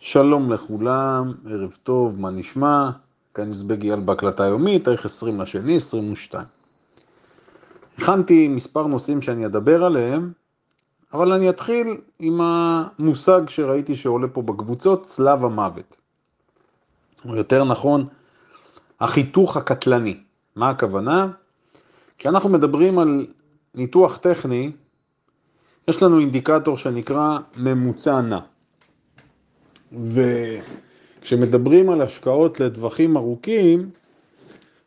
שלום לכולם, ערב טוב, מה נשמע? כאן יוזבג אייל בהקלטה יומית, תאריך 20 לשני, 22. הכנתי מספר נושאים שאני אדבר עליהם, אבל אני אתחיל עם המושג שראיתי שעולה פה בקבוצות, צלב המוות. או יותר נכון, החיתוך הקטלני. מה הכוונה? כשאנחנו מדברים על ניתוח טכני, יש לנו אינדיקטור שנקרא ממוצע נע. וכשמדברים על השקעות לטווחים ארוכים,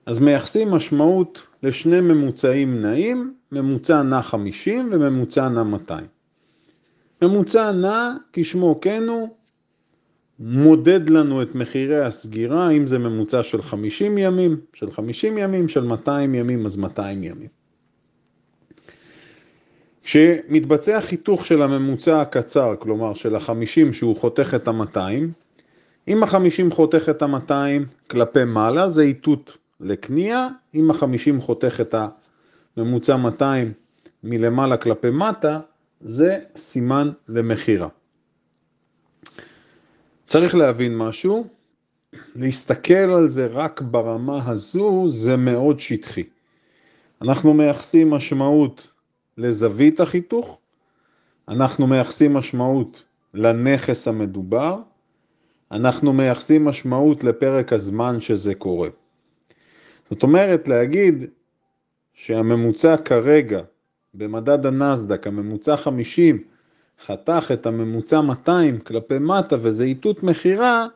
אז מייחסים משמעות לשני ממוצעים נעים, ממוצע נע 50 וממוצע נע 200. ממוצע נע, כשמו כן הוא, מודד לנו את מחירי הסגירה, אם זה ממוצע של 50 ימים, של 50 ימים, של 200 ימים, אז 200 ימים. כשמתבצע חיתוך של הממוצע הקצר, כלומר של החמישים שהוא חותך את המאתיים, אם החמישים חותך את המאתיים כלפי מעלה זה איתות לקנייה, אם החמישים חותך את הממוצע 200 מלמעלה כלפי מטה, זה סימן למכירה. צריך להבין משהו, להסתכל על זה רק ברמה הזו זה מאוד שטחי. אנחנו מייחסים משמעות לזווית החיתוך, אנחנו מייחסים משמעות לנכס המדובר, אנחנו מייחסים משמעות לפרק הזמן שזה קורה. זאת אומרת, להגיד שהממוצע כרגע במדד הנסדק, הממוצע 50, חתך את הממוצע 200 כלפי מטה וזה איתות מכירה,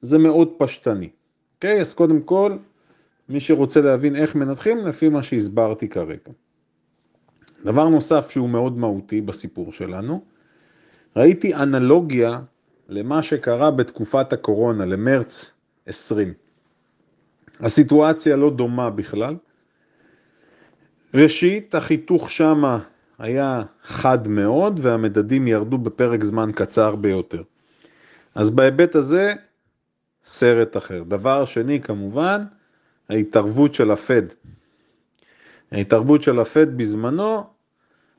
זה מאוד פשטני. אוקיי? אז קודם כל, מי שרוצה להבין איך מנתחים, לפי מה שהסברתי כרגע. דבר נוסף שהוא מאוד מהותי בסיפור שלנו, ראיתי אנלוגיה למה שקרה בתקופת הקורונה, למרץ 20. הסיטואציה לא דומה בכלל. ראשית, החיתוך שמה היה חד מאוד והמדדים ירדו בפרק זמן קצר ביותר. אז בהיבט הזה, סרט אחר. דבר שני, כמובן, ההתערבות של הפד. ההתערבות של הפד בזמנו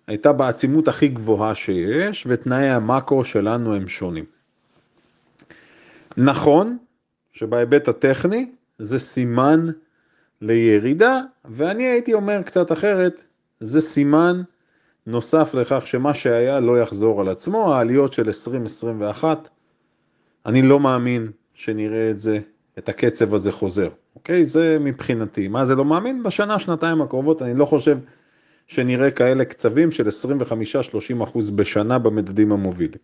הייתה בעצימות הכי גבוהה שיש, ותנאי המאקרו שלנו הם שונים. נכון שבהיבט הטכני זה סימן לירידה, ואני הייתי אומר קצת אחרת, זה סימן נוסף לכך שמה שהיה לא יחזור על עצמו, העליות של 2021, אני לא מאמין שנראה את זה, את הקצב הזה חוזר, אוקיי? זה מבחינתי. מה זה לא מאמין? בשנה, שנתיים הקרובות אני לא חושב שנראה כאלה קצבים של 25-30 אחוז בשנה במדדים המובילים.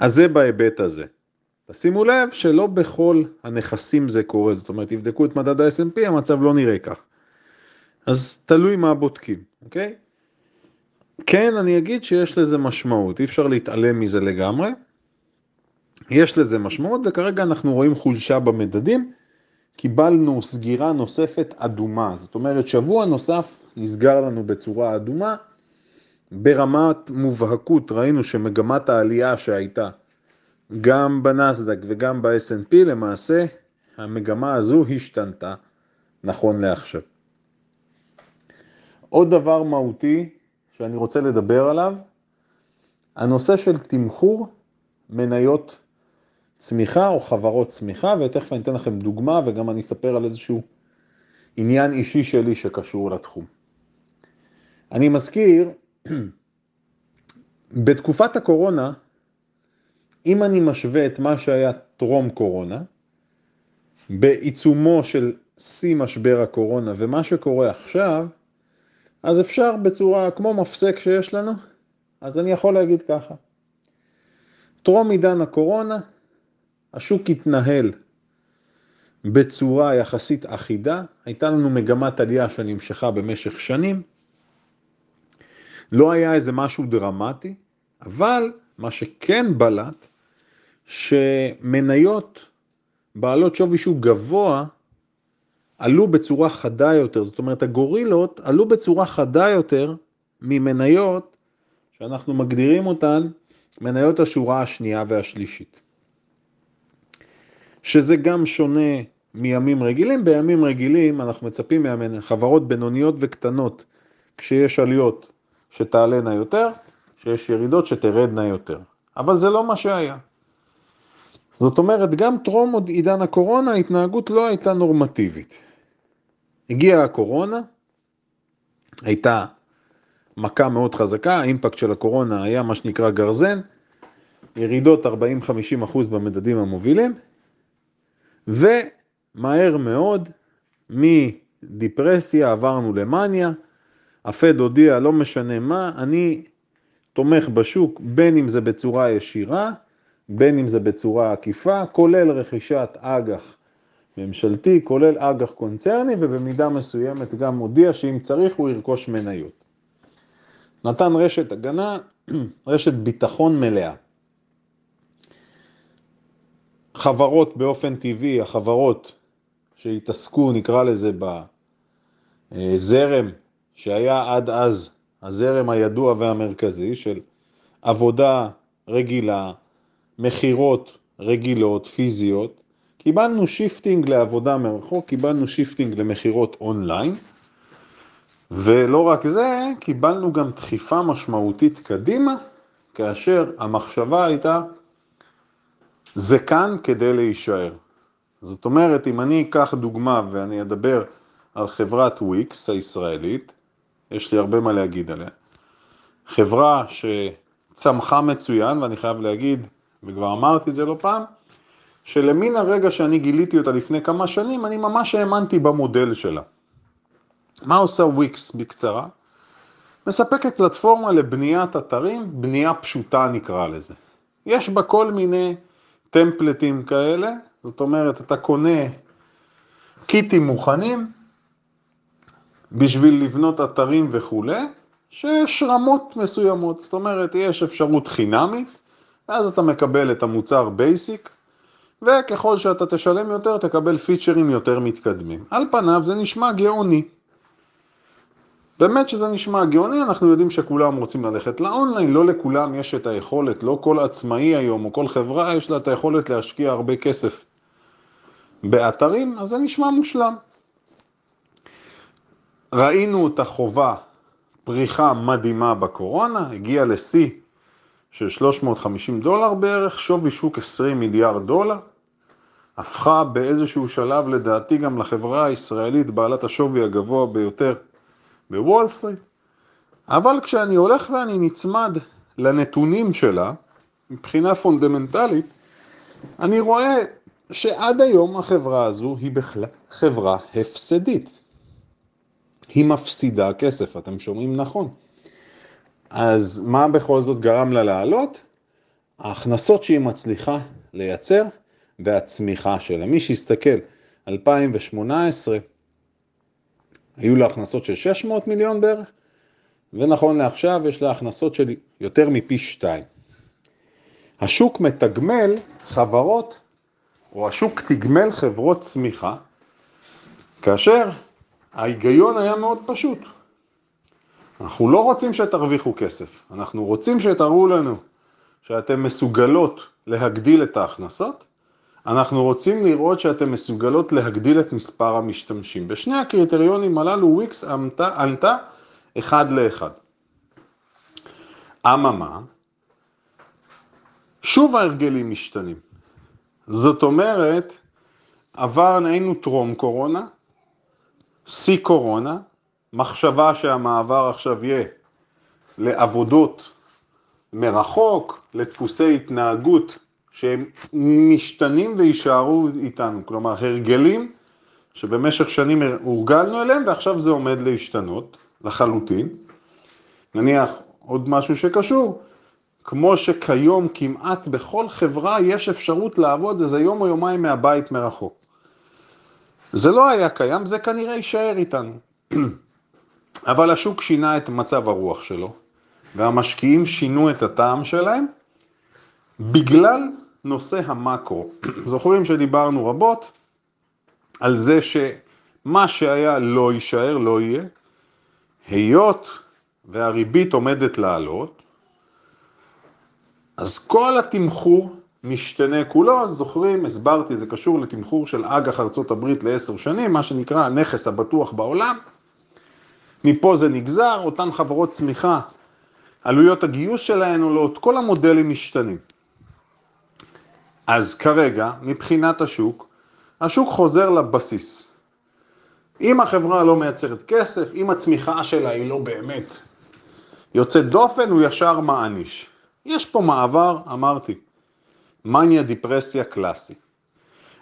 אז זה בהיבט הזה. תשימו לב שלא בכל הנכסים זה קורה, זאת אומרת, תבדקו את מדד ה-S&P, המצב לא נראה כך. אז תלוי מה בודקים, אוקיי? כן, אני אגיד שיש לזה משמעות, אי אפשר להתעלם מזה לגמרי. יש לזה משמעות, וכרגע אנחנו רואים חולשה במדדים. קיבלנו סגירה נוספת אדומה, זאת אומרת שבוע נוסף נסגר לנו בצורה אדומה. ברמת מובהקות ראינו שמגמת העלייה שהייתה גם בנסדק וגם ב-S&P למעשה המגמה הזו השתנתה נכון לעכשיו. עוד דבר מהותי שאני רוצה לדבר עליו, הנושא של תמחור מניות צמיחה או חברות צמיחה, ותכף אני אתן לכם דוגמה וגם אני אספר על איזשהו עניין אישי שלי שקשור לתחום. אני מזכיר, בתקופת הקורונה, אם אני משווה את מה שהיה טרום קורונה, בעיצומו של שיא משבר הקורונה ומה שקורה עכשיו, אז אפשר בצורה כמו מפסק שיש לנו, אז אני יכול להגיד ככה. טרום עידן הקורונה, השוק התנהל בצורה יחסית אחידה, הייתה לנו מגמת עלייה שנמשכה במשך שנים, לא היה איזה משהו דרמטי, אבל מה שכן בלט, שמניות בעלות שווי שוק גבוה עלו בצורה חדה יותר, זאת אומרת הגורילות עלו בצורה חדה יותר ממניות שאנחנו מגדירים אותן מניות השורה השנייה והשלישית. שזה גם שונה מימים רגילים, בימים רגילים אנחנו מצפים מחברות בינוניות וקטנות כשיש עליות שתעלנה יותר, שיש ירידות שתרדנה יותר. אבל זה לא מה שהיה. זאת אומרת, גם טרום עוד עידן הקורונה, ההתנהגות לא הייתה נורמטיבית. הגיעה הקורונה, הייתה מכה מאוד חזקה, האימפקט של הקורונה היה מה שנקרא גרזן, ירידות 40-50% במדדים המובילים, ומהר מאוד, מדיפרסיה עברנו למאניה, הפד הודיע לא משנה מה, אני תומך בשוק בין אם זה בצורה ישירה, בין אם זה בצורה עקיפה, כולל רכישת אג"ח ממשלתי, כולל אג"ח קונצרני, ובמידה מסוימת גם מודיע שאם צריך הוא ירכוש מניות. נתן רשת הגנה, רשת ביטחון מלאה. חברות באופן טבעי, החברות שהתעסקו, נקרא לזה, בזרם שהיה עד אז הזרם הידוע והמרכזי של עבודה רגילה, מכירות רגילות, פיזיות, קיבלנו shifting לעבודה מרחוק, קיבלנו shifting למכירות אונליין, ולא רק זה, קיבלנו גם דחיפה משמעותית קדימה, כאשר המחשבה הייתה, זה כאן כדי להישאר. זאת אומרת, אם אני אקח דוגמה ואני אדבר על חברת וויקס הישראלית, יש לי הרבה מה להגיד עליה. חברה שצמחה מצוין, ואני חייב להגיד, וכבר אמרתי את זה לא פעם, שלמין הרגע שאני גיליתי אותה לפני כמה שנים, אני ממש האמנתי במודל שלה. מה עושה וויקס בקצרה? מספקת פלטפורמה לבניית אתרים, בנייה פשוטה נקרא לזה. יש בה כל מיני טמפלטים כאלה, זאת אומרת, אתה קונה קיטים מוכנים בשביל לבנות אתרים וכולי, שיש רמות מסוימות, זאת אומרת, יש אפשרות חינמית, ואז אתה מקבל את המוצר basic, וככל שאתה תשלם יותר, תקבל פיצ'רים יותר מתקדמים. על פניו זה נשמע גאוני. באמת שזה נשמע גאוני, אנחנו יודעים שכולם רוצים ללכת לאונליין, לא לכולם יש את היכולת, לא כל עצמאי היום או כל חברה יש לה את היכולת להשקיע הרבה כסף באתרים, אז זה נשמע מושלם. ראינו את החובה, פריחה מדהימה בקורונה, הגיעה לשיא של 350 דולר בערך, שווי שוק 20 מיליארד דולר, הפכה באיזשהו שלב לדעתי גם לחברה הישראלית בעלת השווי הגבוה ביותר בוול סטריט, אבל כשאני הולך ואני נצמד לנתונים שלה, מבחינה פונדמנטלית, אני רואה שעד היום החברה הזו היא בכלל חברה הפסדית. היא מפסידה כסף, אתם שומעים נכון. אז מה בכל זאת גרם לה לעלות? ההכנסות שהיא מצליחה לייצר והצמיחה שלה. מי שיסתכל, 2018 היו לה הכנסות של 600 מיליון בערך, ונכון לעכשיו יש לה הכנסות של יותר מפי שתיים. השוק מתגמל חברות, או השוק תגמל חברות צמיחה, כאשר ההיגיון היה מאוד פשוט. אנחנו לא רוצים שתרוויחו כסף, אנחנו רוצים שתראו לנו שאתם מסוגלות להגדיל את ההכנסות, אנחנו רוצים לראות שאתם מסוגלות להגדיל את מספר המשתמשים. בשני הקריטריונים הללו וויקס ענתה אחד לאחד. אממה, שוב ההרגלים משתנים. זאת אומרת, עבר, היינו טרום קורונה, שיא קורונה, מחשבה שהמעבר עכשיו יהיה לעבודות מרחוק, לדפוסי התנהגות שהם משתנים ויישארו איתנו, כלומר הרגלים שבמשך שנים הורגלנו אליהם ועכשיו זה עומד להשתנות לחלוטין. נניח עוד משהו שקשור, כמו שכיום כמעט בכל חברה יש אפשרות לעבוד איזה יום או יומיים מהבית מרחוק. זה לא היה קיים, זה כנראה יישאר איתנו. אבל השוק שינה את מצב הרוח שלו, והמשקיעים שינו את הטעם שלהם, בגלל נושא המקרו. זוכרים שדיברנו רבות על זה שמה שהיה לא יישאר, לא יהיה. היות והריבית עומדת לעלות, אז כל התמחור משתנה כולו, אז זוכרים, הסברתי, זה קשור לתמחור של אג"ח ארצות הברית לעשר שנים, מה שנקרא הנכס הבטוח בעולם. מפה זה נגזר, אותן חברות צמיחה, עלויות הגיוס שלהן עולות, כל המודלים משתנים. אז כרגע, מבחינת השוק, השוק חוזר לבסיס. אם החברה לא מייצרת כסף, אם הצמיחה שלה היא לא באמת יוצאת דופן, הוא ישר מעניש. יש פה מעבר, אמרתי, מניה דיפרסיה קלאסי.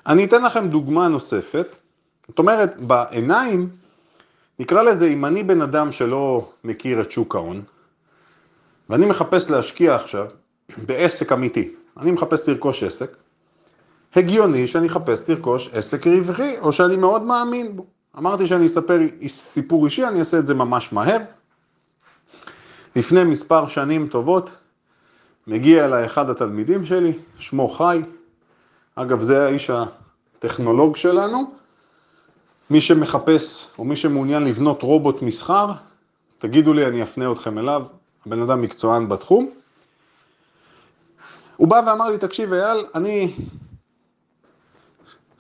אני אתן לכם דוגמה נוספת. זאת אומרת, בעיניים, נקרא לזה, אם אני בן אדם שלא מכיר את שוק ההון, ואני מחפש להשקיע עכשיו בעסק אמיתי, אני מחפש לרכוש עסק, הגיוני שאני אחפש לרכוש עסק רווחי, או שאני מאוד מאמין בו. אמרתי שאני אספר סיפור אישי, אני אעשה את זה ממש מהר. לפני מספר שנים טובות, מגיע אליי אחד התלמידים שלי, שמו חי, אגב זה האיש הטכנולוג שלנו, מי שמחפש או מי שמעוניין לבנות רובוט מסחר, תגידו לי, אני אפנה אתכם אליו, הבן אדם מקצוען בתחום. הוא בא ואמר לי, תקשיב אייל, אני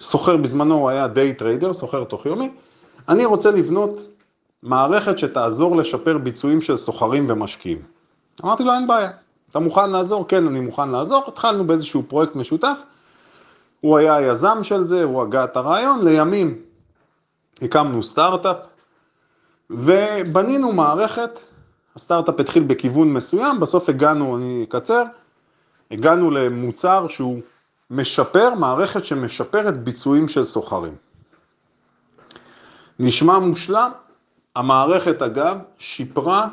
סוחר בזמנו, הוא היה day trader, סוחר תוך יומי, אני רוצה לבנות מערכת שתעזור לשפר ביצועים של סוחרים ומשקיעים. אמרתי לו, אין בעיה. אתה מוכן לעזור? כן, אני מוכן לעזור. התחלנו באיזשהו פרויקט משותף. הוא היה היזם של זה, הוא הגה את הרעיון. לימים הקמנו סטארט-אפ ובנינו מערכת. הסטארט-אפ התחיל בכיוון מסוים, בסוף הגענו, אני אקצר, הגענו למוצר שהוא משפר, מערכת שמשפרת ביצועים של סוחרים. נשמע מושלם, המערכת אגב שיפרה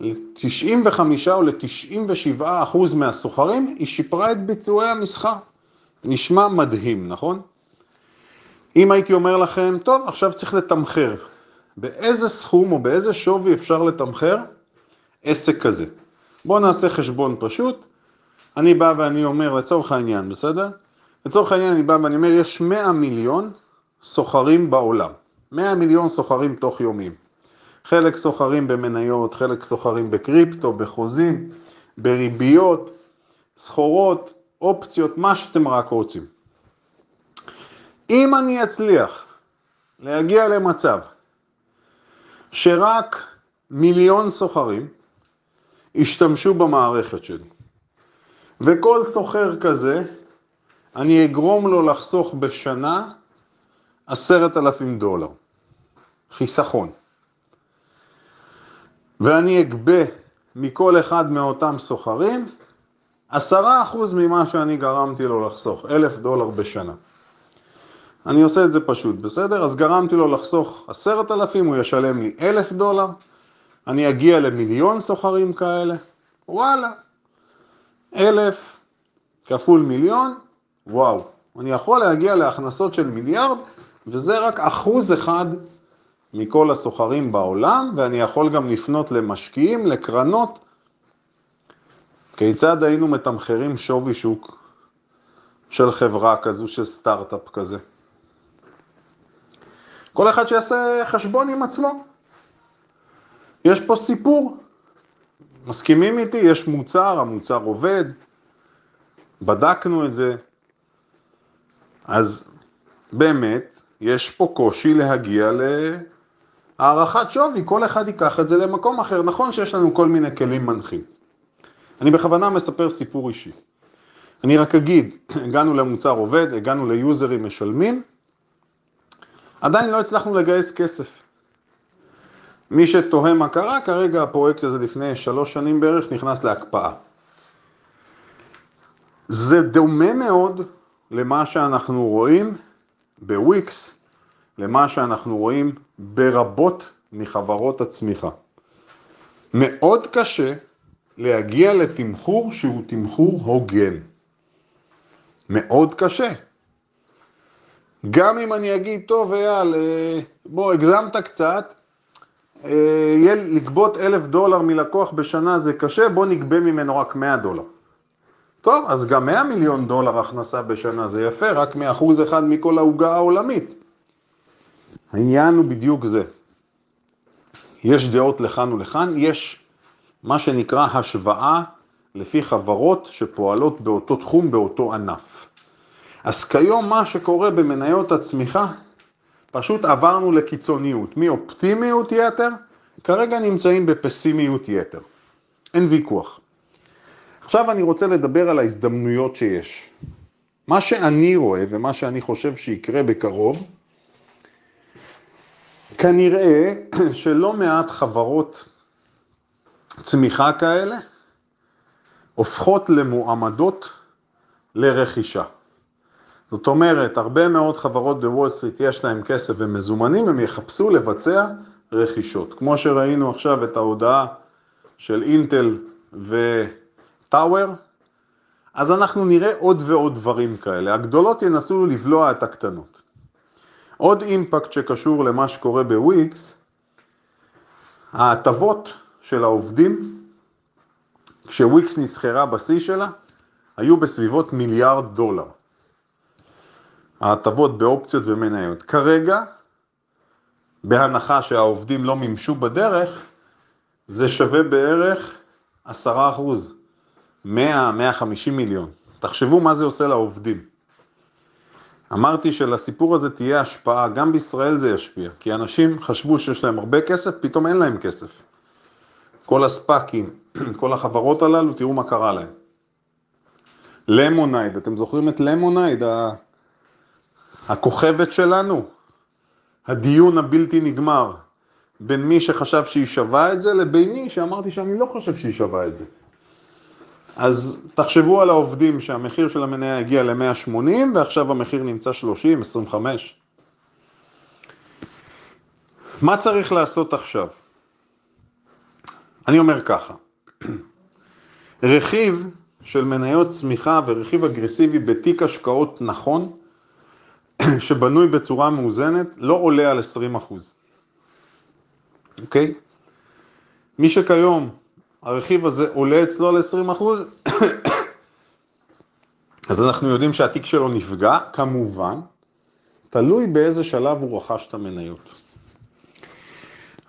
ל-95 או ל-97 אחוז מהסוחרים, היא שיפרה את ביצועי המסחר. נשמע מדהים, נכון? אם הייתי אומר לכם, טוב, עכשיו צריך לתמחר, באיזה סכום או באיזה שווי אפשר לתמחר עסק כזה? בואו נעשה חשבון פשוט. אני בא ואני אומר, לצורך העניין, בסדר? לצורך העניין אני בא ואני אומר, יש 100 מיליון סוחרים בעולם. 100 מיליון סוחרים תוך יומים. חלק סוחרים במניות, חלק סוחרים בקריפטו, בחוזים, בריביות, סחורות, אופציות, מה שאתם רק רוצים. אם אני אצליח להגיע למצב שרק מיליון סוחרים ישתמשו במערכת שלי, וכל סוחר כזה, אני אגרום לו לחסוך בשנה עשרת אלפים דולר. חיסכון. ואני אגבה מכל אחד מאותם סוחרים עשרה אחוז ממה שאני גרמתי לו לחסוך, אלף דולר בשנה. אני עושה את זה פשוט, בסדר? אז גרמתי לו לחסוך עשרת אלפים, הוא ישלם לי אלף דולר, אני אגיע למיליון סוחרים כאלה, וואלה, אלף כפול מיליון, וואו, אני יכול להגיע להכנסות של מיליארד, וזה רק אחוז אחד מכל הסוחרים בעולם, ואני יכול גם לפנות למשקיעים, לקרנות. כיצד היינו מתמחרים שווי שוק של חברה כזו, של סטארט-אפ כזה? כל אחד שיעשה חשבון עם עצמו. יש פה סיפור. מסכימים איתי? יש מוצר, המוצר עובד, בדקנו את זה. אז באמת, יש פה קושי להגיע להערכת שווי, כל אחד ייקח את זה למקום אחר. נכון שיש לנו כל מיני כלים מנחים. אני בכוונה מספר סיפור אישי. אני רק אגיד, הגענו למוצר עובד, הגענו ליוזרים משלמים, עדיין לא הצלחנו לגייס כסף. מי שתוהה מה קרה, כרגע הפרויקט הזה לפני שלוש שנים בערך נכנס להקפאה. זה דומה מאוד למה שאנחנו רואים בוויקס, למה שאנחנו רואים ברבות מחברות הצמיחה. מאוד קשה להגיע לתמחור שהוא תמחור הוגן. מאוד קשה. גם אם אני אגיד, טוב אייל, אה, בוא, הגזמת קצת, אה, לגבות אלף דולר מלקוח בשנה זה קשה, בוא נגבה ממנו רק 100 דולר. טוב, אז גם 100 מיליון דולר הכנסה בשנה זה יפה, רק מאחוז אחד מכל העוגה העולמית. העניין הוא בדיוק זה. יש דעות לכאן ולכאן, יש מה שנקרא השוואה לפי חברות שפועלות באותו תחום, באותו ענף. אז כיום מה שקורה במניות הצמיחה, פשוט עברנו לקיצוניות, מאופטימיות יתר, כרגע נמצאים בפסימיות יתר. אין ויכוח. עכשיו אני רוצה לדבר על ההזדמנויות שיש. מה שאני רואה ומה שאני חושב שיקרה בקרוב, כנראה שלא מעט חברות צמיחה כאלה הופכות למועמדות לרכישה. זאת אומרת, הרבה מאוד חברות בוול סטריט יש להם כסף ומזומנים, הם יחפשו לבצע רכישות. כמו שראינו עכשיו את ההודעה של אינטל וטאוור, אז אנחנו נראה עוד ועוד דברים כאלה. הגדולות ינסו לבלוע את הקטנות. עוד אימפקט שקשור למה שקורה בוויקס, ההטבות של העובדים, כשוויקס נסחרה בשיא שלה, היו בסביבות מיליארד דולר. ההטבות באופציות ומניות. כרגע, בהנחה שהעובדים לא מימשו בדרך, זה שווה בערך 10 אחוז, 100-150 מיליון. תחשבו מה זה עושה לעובדים. אמרתי שלסיפור הזה תהיה השפעה, גם בישראל זה ישפיע, כי אנשים חשבו שיש להם הרבה כסף, פתאום אין להם כסף. כל הספאקים, כל החברות הללו, תראו מה קרה להם. למונייד, אתם זוכרים את למונייד, הכוכבת שלנו? הדיון הבלתי נגמר בין מי שחשב שהיא שווה את זה לביני שאמרתי שאני לא חושב שהיא שווה את זה. אז תחשבו על העובדים שהמחיר של המניה הגיע ל-180 ועכשיו המחיר נמצא 30, 25. מה צריך לעשות עכשיו? אני אומר ככה, רכיב של מניות צמיחה ורכיב אגרסיבי בתיק השקעות נכון, שבנוי בצורה מאוזנת, לא עולה על 20 אחוז. אוקיי? מי שכיום הרכיב הזה עולה אצלו על 20 אחוז, אז אנחנו יודעים שהתיק שלו נפגע, כמובן, תלוי באיזה שלב הוא רכש את המניות.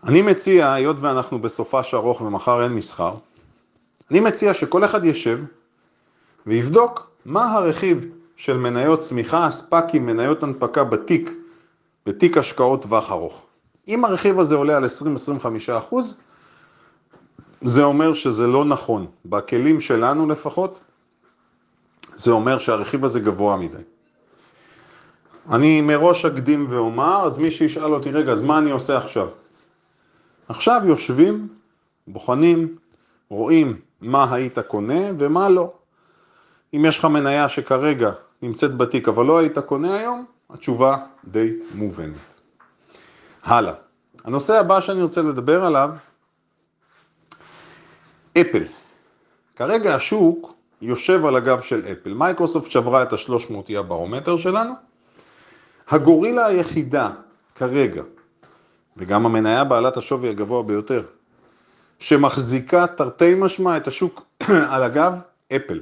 אני מציע, היות ואנחנו בסופש ארוך ומחר אין מסחר, אני מציע שכל אחד ישב ויבדוק מה הרכיב של מניות צמיחה, ספאקים, מניות הנפקה בתיק, בתיק השקעות טווח ארוך. אם הרכיב הזה עולה על 20-25 אחוז, זה אומר שזה לא נכון. בכלים שלנו לפחות, זה אומר שהרכיב הזה גבוה מדי. אני מראש אקדים ואומר, אז מי שישאל אותי, רגע, אז מה אני עושה עכשיו? עכשיו יושבים, בוחנים, רואים מה היית קונה ומה לא. אם יש לך מניה שכרגע נמצאת בתיק אבל לא היית קונה היום, התשובה די מובנת. הלאה. הנושא הבא שאני רוצה לדבר עליו, אפל. כרגע השוק יושב על הגב של אפל. מייקרוסופט שברה את ה-300 היא הברומטר שלנו. הגורילה היחידה כרגע, וגם המניה בעלת השווי הגבוה ביותר, שמחזיקה תרתי משמע את השוק על הגב, אפל.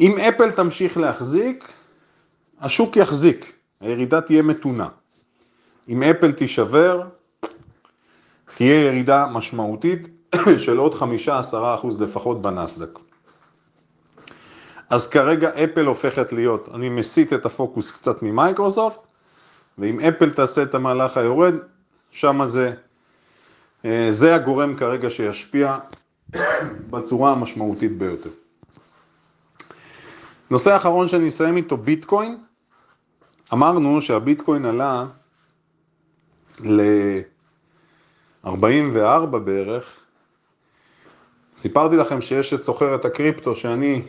אם אפל תמשיך להחזיק, השוק יחזיק, הירידה תהיה מתונה. אם אפל תישבר, תהיה ירידה משמעותית של עוד 5-10% לפחות בנסדק. אז כרגע אפל הופכת להיות, אני מסיט את הפוקוס קצת ממייקרוסופט, ואם אפל תעשה את המהלך היורד, שם זה, אה, זה הגורם כרגע שישפיע בצורה המשמעותית ביותר. נושא אחרון שאני אסיים איתו, ביטקוין. אמרנו שהביטקוין עלה ל-44 בערך. סיפרתי לכם שיש את סוחרת הקריפטו שאני,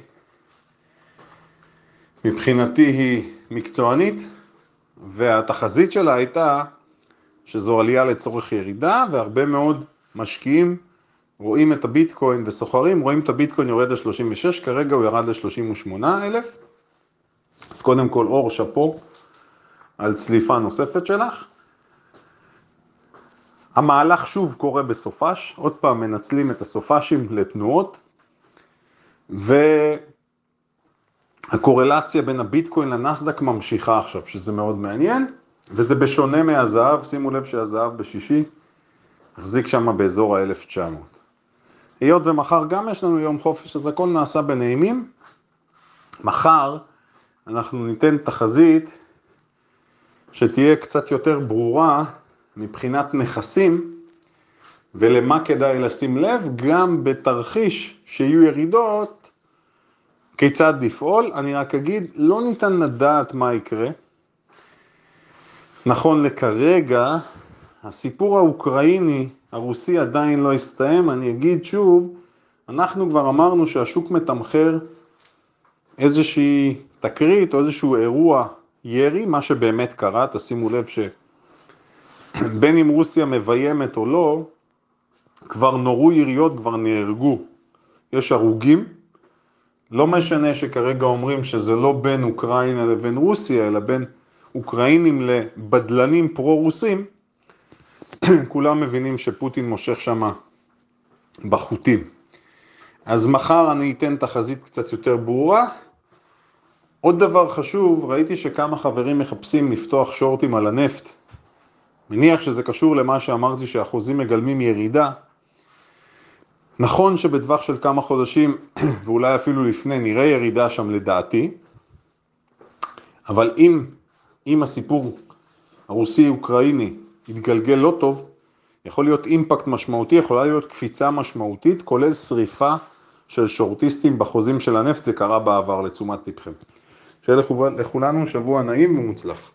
מבחינתי היא מקצוענית, והתחזית שלה הייתה שזו עלייה לצורך ירידה, והרבה מאוד משקיעים רואים את הביטקוין וסוחרים, רואים את הביטקוין יורד ל-36, כרגע הוא ירד ל-38 אלף. אז קודם כל אור שאפו על צליפה נוספת שלך. המהלך שוב קורה בסופש, עוד פעם מנצלים את הסופשים לתנועות, והקורלציה בין הביטקוין לנסדק ממשיכה עכשיו, שזה מאוד מעניין, וזה בשונה מהזהב, שימו לב שהזהב בשישי החזיק שם באזור ה-1900. היות ומחר גם יש לנו יום חופש, אז הכל נעשה בנעימים. מחר אנחנו ניתן תחזית שתהיה קצת יותר ברורה מבחינת נכסים ולמה כדאי לשים לב, גם בתרחיש שיהיו ירידות כיצד לפעול? אני רק אגיד, לא ניתן לדעת מה יקרה. נכון לכרגע, הסיפור האוקראיני, הרוסי עדיין לא הסתיים, אני אגיד שוב, אנחנו כבר אמרנו שהשוק מתמחר איזושהי תקרית או איזשהו אירוע ירי, מה שבאמת קרה, תשימו לב שבין אם רוסיה מביימת או לא, כבר נורו יריות, כבר נהרגו. יש הרוגים, לא משנה שכרגע אומרים שזה לא בין אוקראינה לבין רוסיה, אלא בין אוקראינים לבדלנים פרו-רוסים, כולם מבינים שפוטין מושך שם בחוטים. אז מחר אני אתן תחזית קצת יותר ברורה. עוד דבר חשוב, ראיתי שכמה חברים מחפשים לפתוח שורטים על הנפט. מניח שזה קשור למה שאמרתי שהחוזים מגלמים ירידה. נכון שבטווח של כמה חודשים, ואולי אפילו לפני, נראה ירידה שם לדעתי, אבל אם, אם הסיפור הרוסי-אוקראיני יתגלגל לא טוב, יכול להיות אימפקט משמעותי, יכולה להיות קפיצה משמעותית, כולל שריפה של שורטיסטים בחוזים של הנפט, זה קרה בעבר לתשומת לבכם. שיהיה לכולנו שבוע נעים ומוצלח.